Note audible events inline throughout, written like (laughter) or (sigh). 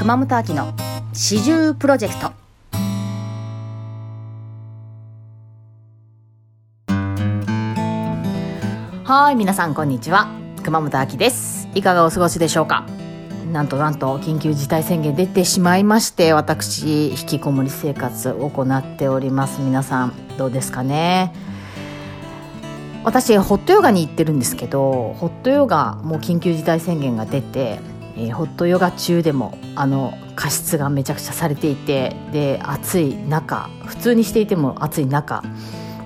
熊本秋の四十プロジェクト。はい皆さんこんにちは。熊本秋です。いかがお過ごしでしょうか？なんとなんと緊急事態宣言出てしまいまして私引きこもり生活を行っております。皆さんどうですかね？私ホットヨガに行ってるんですけどホットヨガも緊急事態宣言が出て、えーホットヨガ中でもあの加湿がめちゃくちゃされていてで暑い中普通にしていても暑い中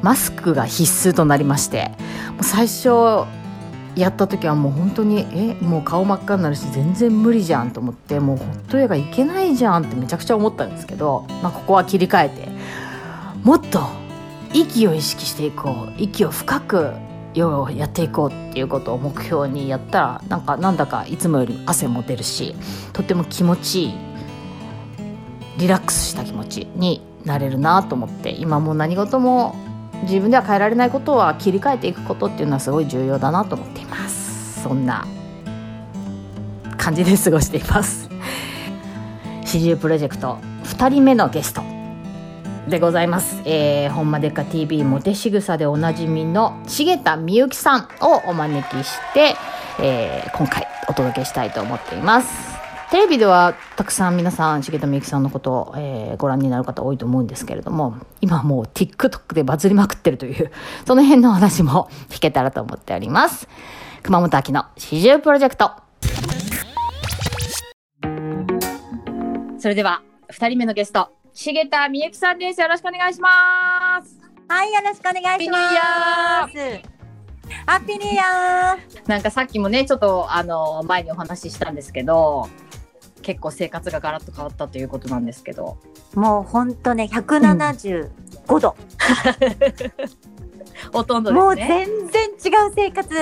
マスクが必須となりましてもう最初やった時はもう本当にえもう顔真っ赤になるし全然無理じゃんと思ってもうホットヨガいけないじゃんってめちゃくちゃ思ったんですけど、まあ、ここは切り替えてもっと息を意識していこう息を深くヨガをやっていこうっていうことを目標にやったらなんかなんだかいつもより汗も出るしとっても気持ちいいリラックスした気持ちになれるなと思って今も何事も自分では変えられないことは切り替えていくことっていうのはすごい重要だなと思っています。そんな感じで過ごしています。(laughs) 四十プロジェクト2人目のゲスト。でございます。えー、ほんまでっか TV モテしぐさでおなじみの重田みゆきさんをお招きして、えー今回お届けしたいと思っています。テレビではたくさん皆さん重田みゆきさんのことを、えーご覧になる方多いと思うんですけれども今もう TikTok でバズりまくってるという (laughs) その辺の話も聞けたらと思っております。熊本秋の四十プロジェクトそれでは2人目のゲスト重田みゆきさんです。よろしくお願いします。はい、よろしくお願いします。ハッピーニーヤーなんかさっきもね、ちょっとあの前にお話ししたんですけど、結構生活がガラッと変わったということなんですけど、もうほんとね、175度。ほとんどもうですね。全然違う生活。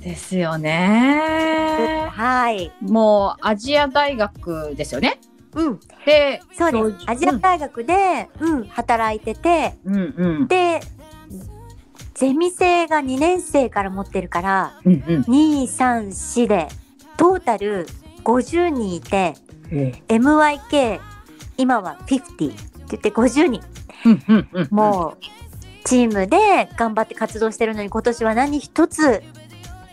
ですよね。はい。もうアジア大学ですよね。うん。で、そうです。アジア大学で、うん、働いてて、うんうんで、ゼミ生が2年生から持ってるから、うんうん2、3、4で、トータル50人いて、MYK、今は50って言って50人。うんうんうんもう、チームで頑張って活動してるのに今年は何一つ、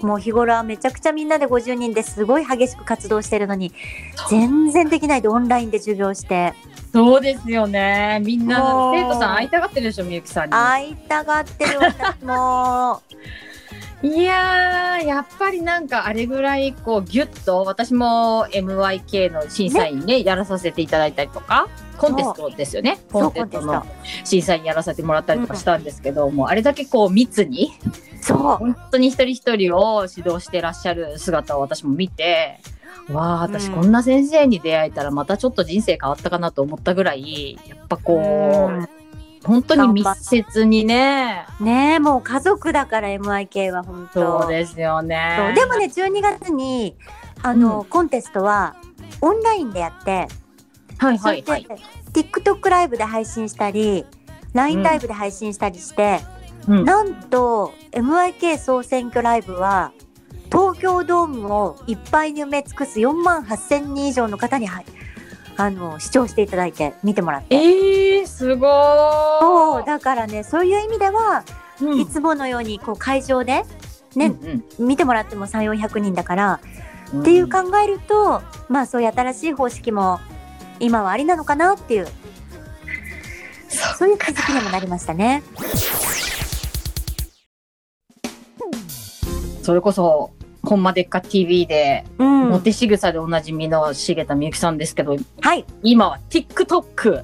もう日頃はめちゃくちゃみんなで50人ですごい激しく活動してるのに、全然できないでオンラインで授業して、そうですよね。みんな生徒さん会いたがってるでしょ、みゆきさんに。会いたがってる私も。(laughs) いやーやっぱりなんかあれぐらいこうギュッと私も MYK の審査員ねやらさせていただいたりとかコンテストですよねコンテストの審査員やらせてもらったりとかしたんですけど、もうあれだけこう密にそう。本当に一人一人を指導してらっしゃる姿を私も見てわあ私うんこんな先生に出会えたらまたちょっと人生変わったかなと思ったぐらいやっぱこう本当に密接にね。うんねえ、もう家族だから MIK は本当。そうですよね。でもね、12月に、あの、コンテストはオンラインでやって、はいはいはい。TikTok ライブで配信したり、LINE ライブで配信したりして、うんなんと MIK 総選挙ライブは東京ドームをいっぱいに埋め尽くす4万8000人以上の方に、はい、あの視聴していただいて見てもらって。えー、すごそうーだからねそういう意味では、うん。いつものようにこう会場でね、うん見てもらっても3400人だから、うん。っていう考えるとまあそういう新しい方式も今はありなのかなっていうそういう気づきにもなりましたね。それこそ、ほんまでっか TV で、うん、モテ仕草でおなじみの重田みゆきさんですけど、はい。今は TikTok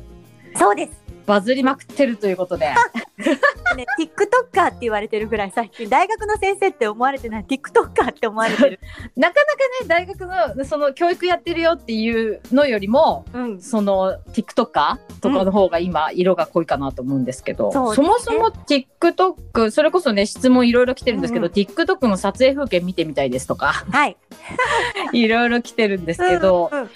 そうです。バズりまくってるということで。(laughs) (laughs) ね、TikToker って言われてるぐらい最近大学の先生って思われてない TikToker って思われてる。(laughs) なかなかね、大学のその教育やってるよっていうのよりも、うん、その TikToker とかの方が今色が濃いかなと思うんですけど、そうそもそも TikTok、それこそね、質問いろいろ来てるんですけど、うん TikTok の撮影風景見てみたいですとか、はい。(laughs) いろいろ来てるんですけど、うんうん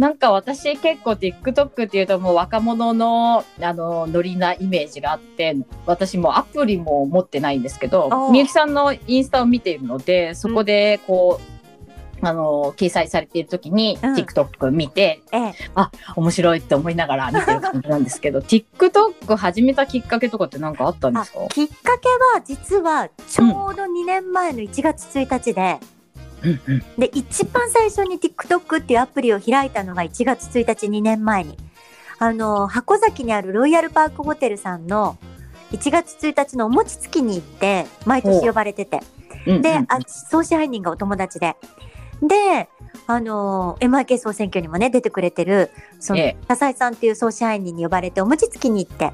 なんか私結構 TikTok っていうともう若者のあのノリなイメージがあって私もアプリも持ってないんですけどみゆきさんのインスタを見ているのでそこでこうあの、掲載されている時に、うん。TikTok 見て、ええ。面白いって思いながら見てる感じなんですけど、(laughs) TikTok 始めたきっかけとかって何かあったんですか？あきっかけは実はちょうど2年前の1月1日で、うんうん。で一番最初に TikTok っていうアプリを開いたのが1月1日2年前に。あの箱崎にあるロイヤルパークホテルさんの1月1日のお餅つきに行って毎年呼ばれてて。う。んうんで、あ総支配人がお友達で。であの MIK 総選挙にもね出てくれてるそのええ。笹井さんっていう総支配人に呼ばれてお餅つきに行って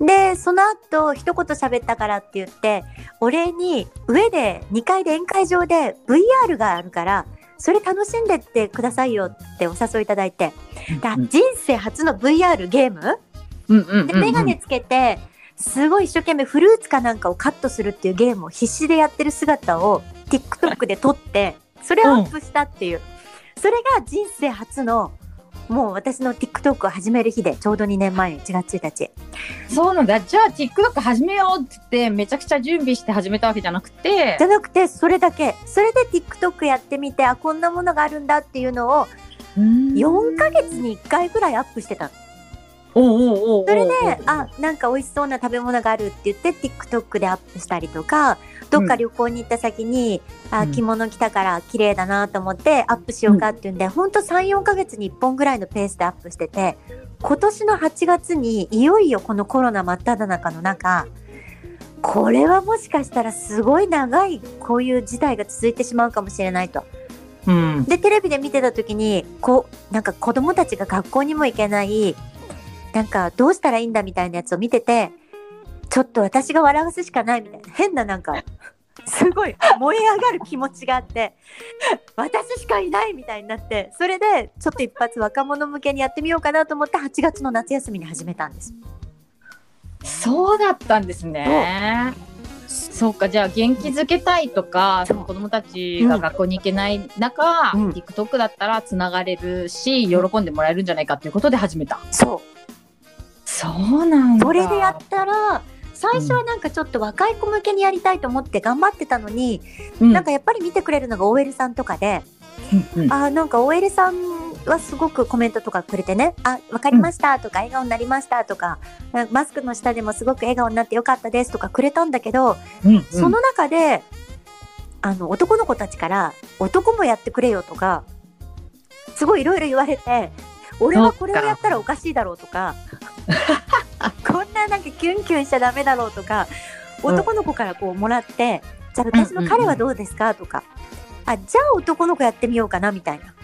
でその後一言喋ったからって言ってお礼に上で2階で宴会場で VR があるからそれ楽しんでってくださいよってお誘いいただいて、だうん。人生初の VR ゲーム？うんうんうんうん。でメガネつけてすごい一生懸命フルーツかなんかをカットするっていうゲームを必死でやってる姿を TikTok で撮ってそれをアップしたっていう、それが人生初のもう私の TikTok を始める日でちょうど2年前の1月1日。そうなんだ。じゃあ TikTok 始めようって言って、めちゃくちゃ準備して始めたわけじゃなくて。じゃ、なくてそれだけ。それで TikTok やってみてあこんなものがあるんだっていうのを4ヶ月に1回ぐらいアップしてたそれで、あ、なんか美味しそうな食べ物があるって言って、TikTok でアップしたりとか、どっか旅行に行った先に、あ、うん着物着たから綺麗だなと思ってアップしようかっていうんで、ほんと3、4ヶ月に1本ぐらいのペースでアップしてて、今年の8月にいよいよこのコロナ真っ只中の中、これはもしかしたらすごい長いこういう事態が続いてしまうかもしれないと。うん。でテレビで見てた時にこうなんか子供たちが学校にも行けないなんかどうしたらいいんだみたいなやつを見ててちょっと私が笑わすしかないみたいな変ななんか (laughs) すごい燃え上がる気持ちがあって私しかいないみたいになってそれでちょっと一発若者向けにやってみようかなと思って8月の夏休みに始めたんです。そうだったんですね。そうか、じゃあ元気づけたいとか、子供たちが学校に行けない中、うん TikTok だったらつながれるし、喜んでもらえるんじゃないかっていうことで始めた。そうそうなんだ。それでやったら最初はなんかちょっと若い子向けにやりたいと思って頑張ってたのに、うん、なんかやっぱり見てくれるのが OL さんとかで、うんうん。あーなんか OL さんはすごくコメントとかくれてね、あ、わかりましたとか、笑顔になりましたとか、マスクの下でもすごく笑顔になってよかったですとかくれたんだけど、うんうん。その中で、あの、男の子たちから、男もやってくれよとか、すごいいろいろ言われて、俺はこれをやったらおかしいだろうとか、こんななんかキュンキュンしちゃダメだろうとか、男の子からこうもらって、じゃあ私の彼はどうですかとか、あ、じゃあ男の子やってみようかなみたいな。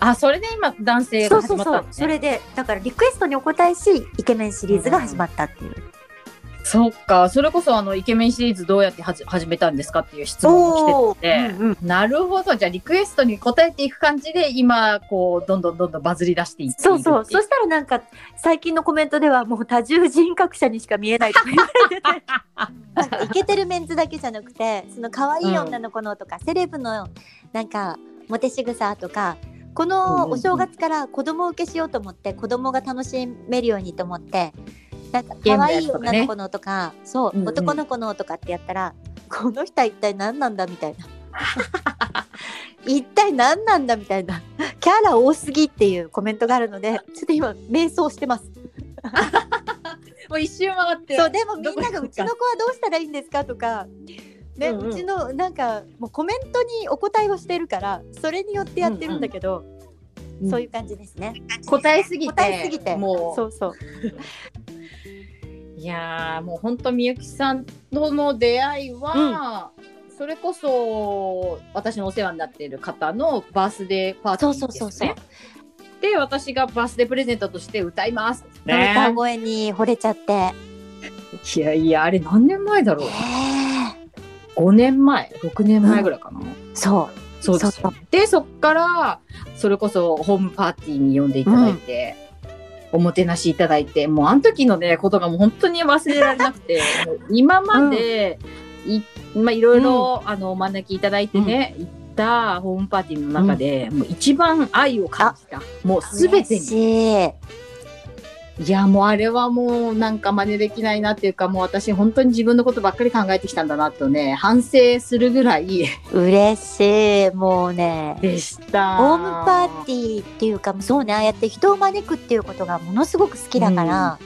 あ、それで今男性が始そうそうそう。まったんですね。それでだからリクエストにお答えしイケメンシリーズが始まったっていう、そっか、それこそあのイケメンシリーズどうやってはじ始めたんですかっていう質問も来てて、うんうん。なるほど。じゃあリクエストに答えていく感じで今こうどんどんどんどんバズり出していっているそうそう。そしたらなんか最近のコメントではもう多重人格者にしか見えないとか言われてて。なんかイケてるメンズだけじゃなくてその可愛い女の子のとか、セレブのなんかモテ仕草とかこのお正月から子供受けしようと思って子供が楽しめるようにと思ってなんか可愛い女の子のとかそう、うんうん。男の子のとかってやったらこの人は一体何なんだみたいな。(laughs) 一体何なんだみたいな。キャラ多すぎっていうコメントがあるのでちょっと今迷走してます。(laughs) もう一周回って。そうでもみんながうちの子はどうしたらいいんですかとかね、うんうんうちのなんかもうコメントにお答えをしてるからそれによってやってるんだけど、うんそういう感じですね。答えすぎて。答えすぎてもそうそう。う。(laughs) いやーもう本当みゆきさんとの出会いは、それこそ私のお世話になっている方のバースデーパーティそうーです、ね。そうそうそう。で私がバースデープレゼントとして歌います。歌声に惚れちゃって。いやいやあれ何年前だろうへえ。5年前6年前ぐらいかな、そう。そうです。そうでそっからそれこそホームパーティーに呼んでいただいて、おもてなしいただいてもうあの時のねことがもう本当に忘れられなくて (laughs) 今まで、いまあいろいろ、あのお招きいただいてね、行ったホームパーティーの中で、もう一番愛を感じた。もうすべてにい。いやもうあれはもうなんか真似できないなっていうかもう私本当に自分のことばっかり考えてきたんだなとね反省するぐらい嬉しい。もうね。でした。ホームパーティーっていうかそうねああやって人を招くっていうことがものすごく好きだから、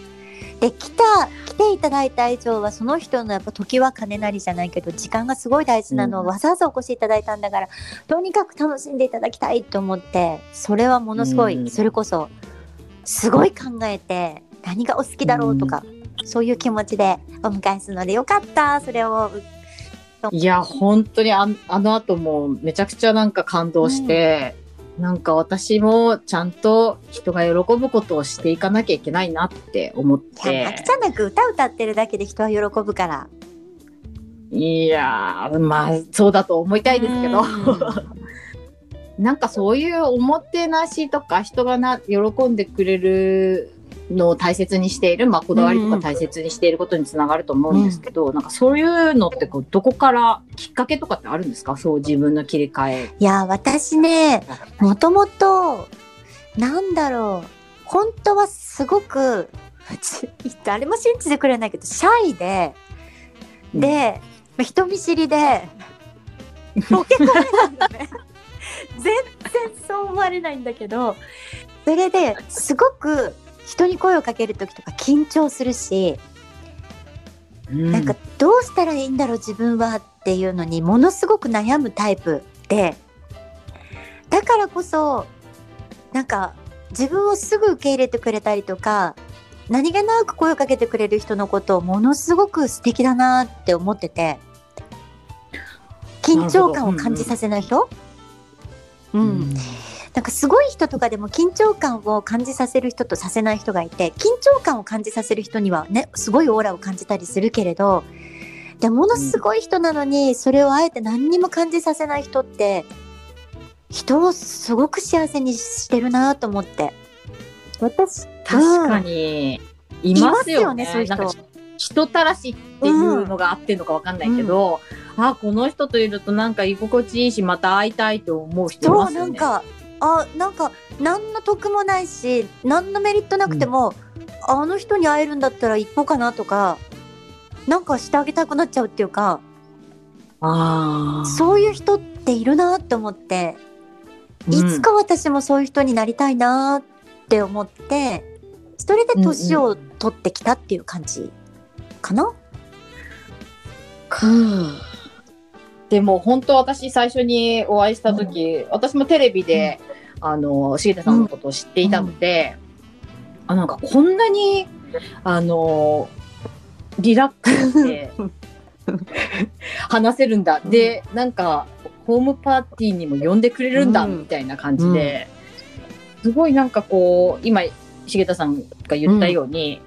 で来た来ていただいた以上はその人のやっぱ時は金なりじゃないけど時間がすごい大事なのをうんわざわざお越しいただいたんだから、とにかく楽しんでいただきたいと思ってそれはものすごい、うんそれこそすごい考えて何がお好きだろうとか、そういう気持ちでお迎えするのでよかった。それをいや本当にああの後もめちゃくちゃなんか感動して、なんか私もちゃんと人が喜ぶことをしていかなきゃいけないなって思って。泣きじゃなく歌歌ってるだけで人は喜ぶから。いやーまあそうだと思いたいですけど。うんなんかそういうおもてなしとか人がな喜んでくれるのを大切にしている、まあ、こだわりとか大切にしていることにつながると思うんですけど、なんかそういうのってこうどこからきっかけとかってあるんですか？そう自分の切り替え。いや、私ね、もともと、なんだろう、本当はすごく、ち誰も信じてくれないけど、シャイで、で、まあ人見知りで、ボケないのね。全然そう思われないんだけど、それですごく人に声をかける時とか緊張するし、うん。なんかどうしたらいいんだろう自分はっていうのにものすごく悩むタイプでだからこそなんか自分をすぐ受け入れてくれたりとか何気なく声をかけてくれる人のことをものすごく素敵だなって思ってて緊張感を感じさせない人？うん、なんかすごい人とかでも緊張感を感じさせる人とさせない人がいて緊張感を感じさせる人にはねすごいオーラを感じたりするけれどでものすごい人なのにそれをあえて何にも感じさせない人って人をすごく幸せにしてるなと思って。私確かに、いますよね。いますよね。そういう人。なんか人たらしっていうのがあってんのかわかんないけど、あ、この人といるとなんか居心地いいし、また会いたいと思う人いそうますよね。なんかあなんか何の得もないし何のメリットなくても、あの人に会えるんだったら一歩かなとかなんかしてあげたくなっちゃうっていうかああ。そういう人っているなって思って、いつか私もそういう人になりたいなって思ってそれで年を取ってきたっていう感じかな、うんでも本当私最初にお会いした時、私もテレビで、あの重田さんのことを知っていたので、あなんかこんなにあのリラックスして話せるんだ、でなんかホームパーティーにも呼んでくれるんだ、うん。みたいな感じで、すごいなんかこう今重田さんが言ったように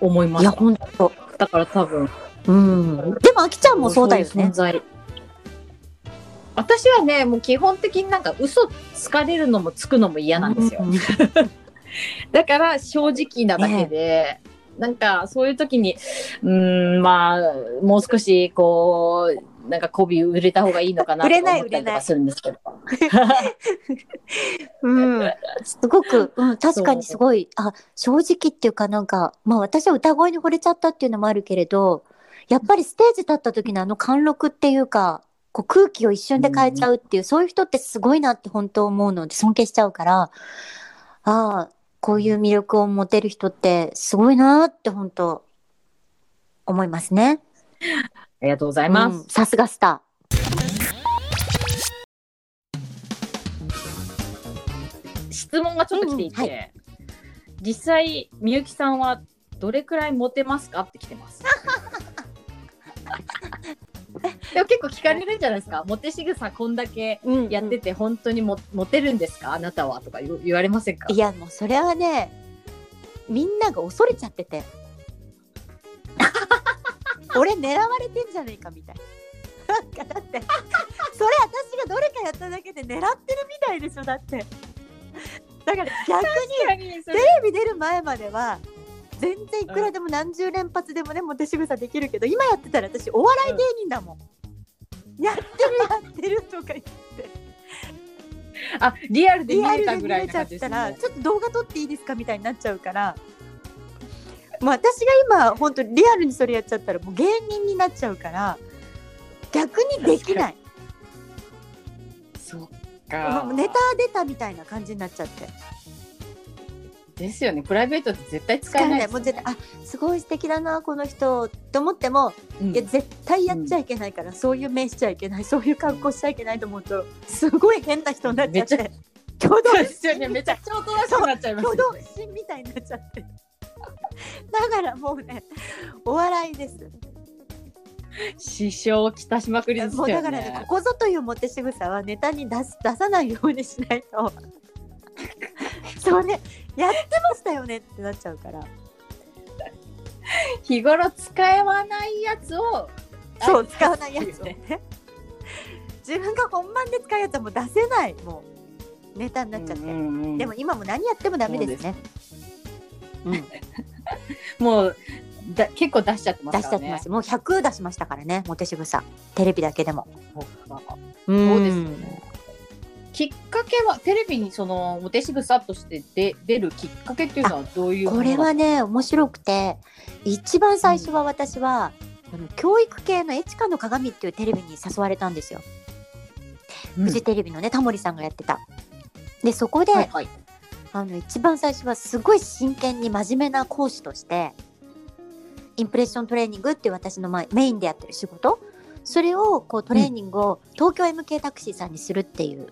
思いまいやした、本当だから多分うん。でもあきちゃんもそうだよね。私はねもう基本的になんか嘘つかれるのもつくのも嫌なんですよ、うん (laughs) だから正直なだけで、なんかそういう時にうーんまあもう少しこうなんか媚び売れた方がいいのかなとか売れない思ったりとかするんですけど。(laughs) うん、すごく、うん、確かにすごい、あ、正直っていうかなんか、まあ私は歌声に惚れちゃったっていうのもあるけれど、やっぱりステージ立った時のあの貫禄っていうか、こう空気を一瞬で変えちゃうっていう、そういう人ってすごいなって本当思うので尊敬しちゃうから、ああ、こういう魅力を持てる人ってすごいなって本当思いますね。ありがとうございます、うんさすがスタ質問がちょっと来ていて、うんうんは実際みゆきさんはどれくらいモテますかって来てます (laughs) でも結構聞かれるんじゃないですか？モテ仕草こんだけやってて本当にもモテるんですか？あなたはとか言言われませんか？いやもうそれはねみんなが恐れちゃってて。(laughs) 俺狙われてんじゃねえかみたいな。なんかだってそれ私がどれかやっただけで狙ってるみたいでしょだって。だから逆ににテレビ出る前までは全然いくらでも何十連発でもねモテ仕草できるけど今やってたら私お笑い芸人だもん、やってるやってるとか言って。あリアルで見リアルえたぐらいちゃな感じですったら、ねちょっと動画撮っていいですかみたいになっちゃうから。もう私が今本当リアルにそれやっちゃったらもう芸人になっちゃうから逆にできない。そっもかうネタ出たみたいな感じになっちゃってですよね。プライベートって絶対使使ええないい。もう絶対あすごい素敵だなこの人と思ってもうん。いや絶対やっちゃいけないから、そういう目しちゃいけないそういう格好しちゃいけないと思うとすごい変な人になっちゃって挙動そうですよねめちゃくちゃおとなしくなっちゃいますよ挙動ね不審みたいになっちゃって。だからもうねお笑いです。支障をきたしまくりですよね。もうだからねここぞというモテ仕草はネタに出す出さないようにしないとそれやってましたよねってなっちゃうから。日頃使わないやつをそう使わないやつをね。ね自分が本番で使うやつはもう出せない。もうネタになっちゃって、うんうんうん。でも今も何やってもダメですね。うん。(laughs) もうだ結構出しちゃってます出しからね。ちゃってます。もう100出しましたからね。モテ仕草。テレビだけでも。そうですよねきっかけはテレビにそのモテ仕草としてで出るきっかけっていうのはどういうこれはね面白くて一番最初は私は、あの教育系の「エチカの鏡」っていうテレビに誘われたんですよ、うん。フジテレビのねタモリさんがやってた。でそこで、はいはい。あの一番最初はすごい真剣に真面目な講師としてインプレッショントレーニングっていう私のまあメインでやってる仕事。それをこうトレーニングを東京 MK タクシーさんにするっていう、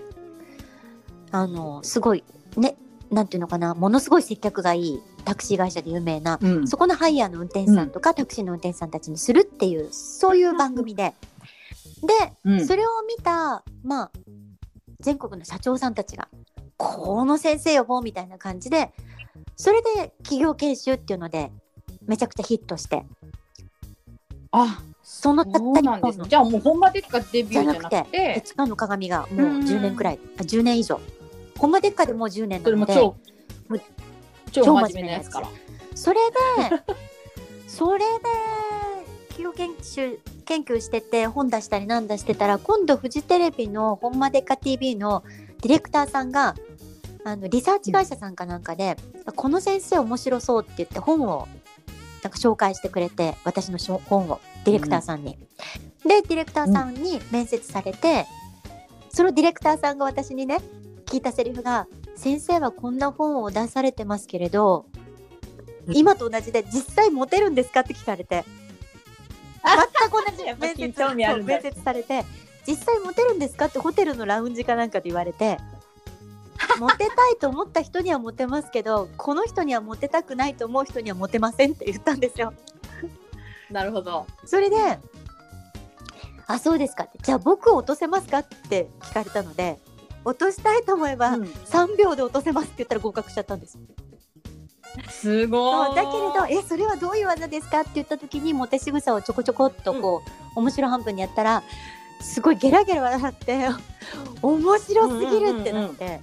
あのすごいねなんていうのかなものすごい接客がいいタクシー会社で有名なうん。そこのハイヤーの運転手さんとか、タクシーの運転手さんたちにするっていうそういう番組で。でうん。それを見た、まあ、全国の社長さんたちが、この先生呼ぼうみたいな感じで、それで企業研修っていうので、めちゃくちゃヒットして、あそのたったなんです。ねじゃあもう本場でっかデビューじゃなくじゃなて一番の鏡がもううん10年くらい、あ10年以上。ほんまでっかでもう10年なので、超超超真面目なやつ。からそれで、(laughs) それで、企業研修、研究してて、本出したりなんだしてたら、今度フジテレビのほんまでっか TV のディレクターさんが、あの、リサーチ会社さんかなんかで、この先生面白そうって言って本を、なんか紹介してくれて、私の本を、ディレクターさんに。で、ディレクターさんに面接されて、そのディレクターさんが私にね、聞いたセリフが、先生はこんな本を出されてますけれど、今と同じで実際モテるんですか？って聞かれて。全く同じ (laughs) 面接興味あるんだ。面接されて実際モテるんですか？ってホテルのラウンジかなんかで言われて。(laughs) モテたいと思った人にはモテますけどこの人にはモテたくないと思う人にはモテませんって言ったんですよ。なるほど。それで「あそうですか」って「じゃあ僕を落とせますか?」って聞かれたので落としたいと思えば、うん。3秒で落とせますって言ったら合格しちゃったんです。すごい。そうだけれど「えそれはどういう技ですか?」って言った時にモテ仕草をちょこちょこっとこう、面白半分にやったらすごいゲラゲラ笑って (laughs) 面白すぎるってなって、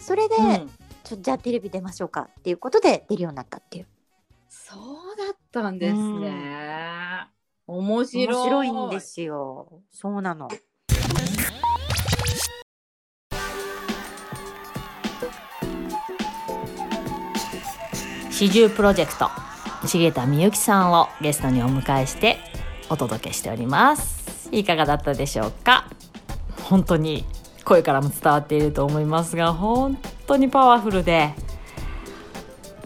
それで、うん。ちょじゃあテレビ出ましょうかっていうことで出るようになったっていう。そうだったんですね。面白い。面白いんですよ。そうなの四十プロジェクト。重田美幸さんをゲストにお迎えしてお届けしております。いかがだったでしょうか？本当に声からも伝わっていると思いますが本当にパワフルで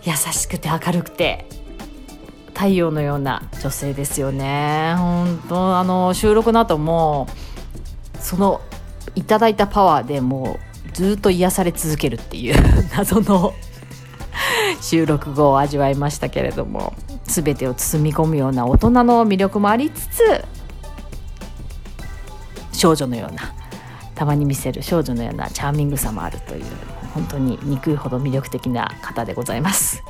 優しくて明るくて太陽のような女性ですよね。本当あの収録の後もそのいただいたパワーでもうずっと癒され続けるっていう (laughs) 謎の収録後を味わいましたけれども全てを包み込むような大人の魅力もありつつ少女のようなたまに見せる少女のようなチャーミングさもあるという本当に憎いほど魅力的な方でございます、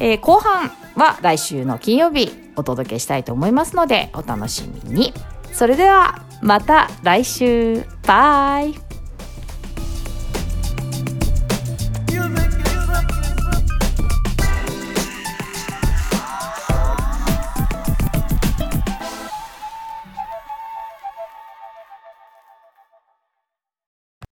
えー後半は来週の金曜日お届けしたいと思いますのでお楽しみに。それではまた来週。バイ。